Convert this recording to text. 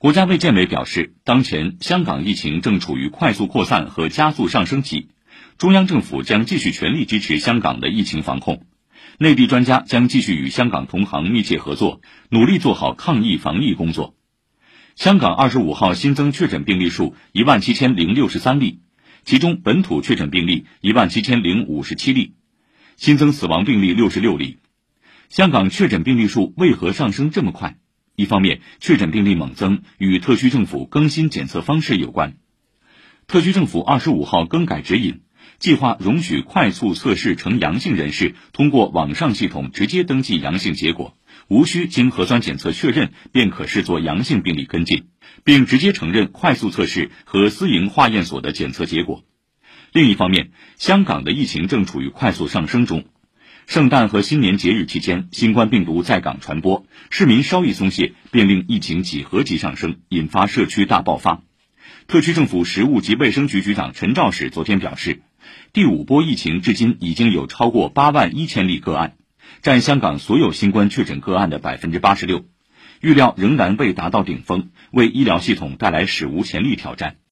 国家卫健委表示，当前香港疫情正处于快速扩散和加速上升期，中央政府将继续全力支持香港的疫情防控，内地专家将继续与香港同行密切合作，努力做好抗疫防疫工作。香港二十五号新增确诊病例数一万七千零六十三例，其中本土确诊病例一万七千零五十七例，新增死亡病例六十六例。香港确诊病例数为何上升这么快？一方面，确诊病例猛增与特区政府更新检测方式有关。特区政府二十五号更改指引，计划容许快速测试呈阳性人士通过网上系统直接登记阳性结果。无需经核酸检测确认，便可视作阳性病例跟进，并直接承认快速测试和私营化验所的检测结果。另一方面，香港的疫情正处于快速上升中，圣诞和新年节日期间，新冠病毒在港传播，市民稍一松懈，便令疫情几何级上升，引发社区大爆发。特区政府食物及卫生局局长陈肇始昨天表示，第五波疫情至今已经有超过八万一千例个案。占香港所有新冠确诊个案的百分之八十六，预料仍然未达到顶峰，为医疗系统带来史无前例挑战。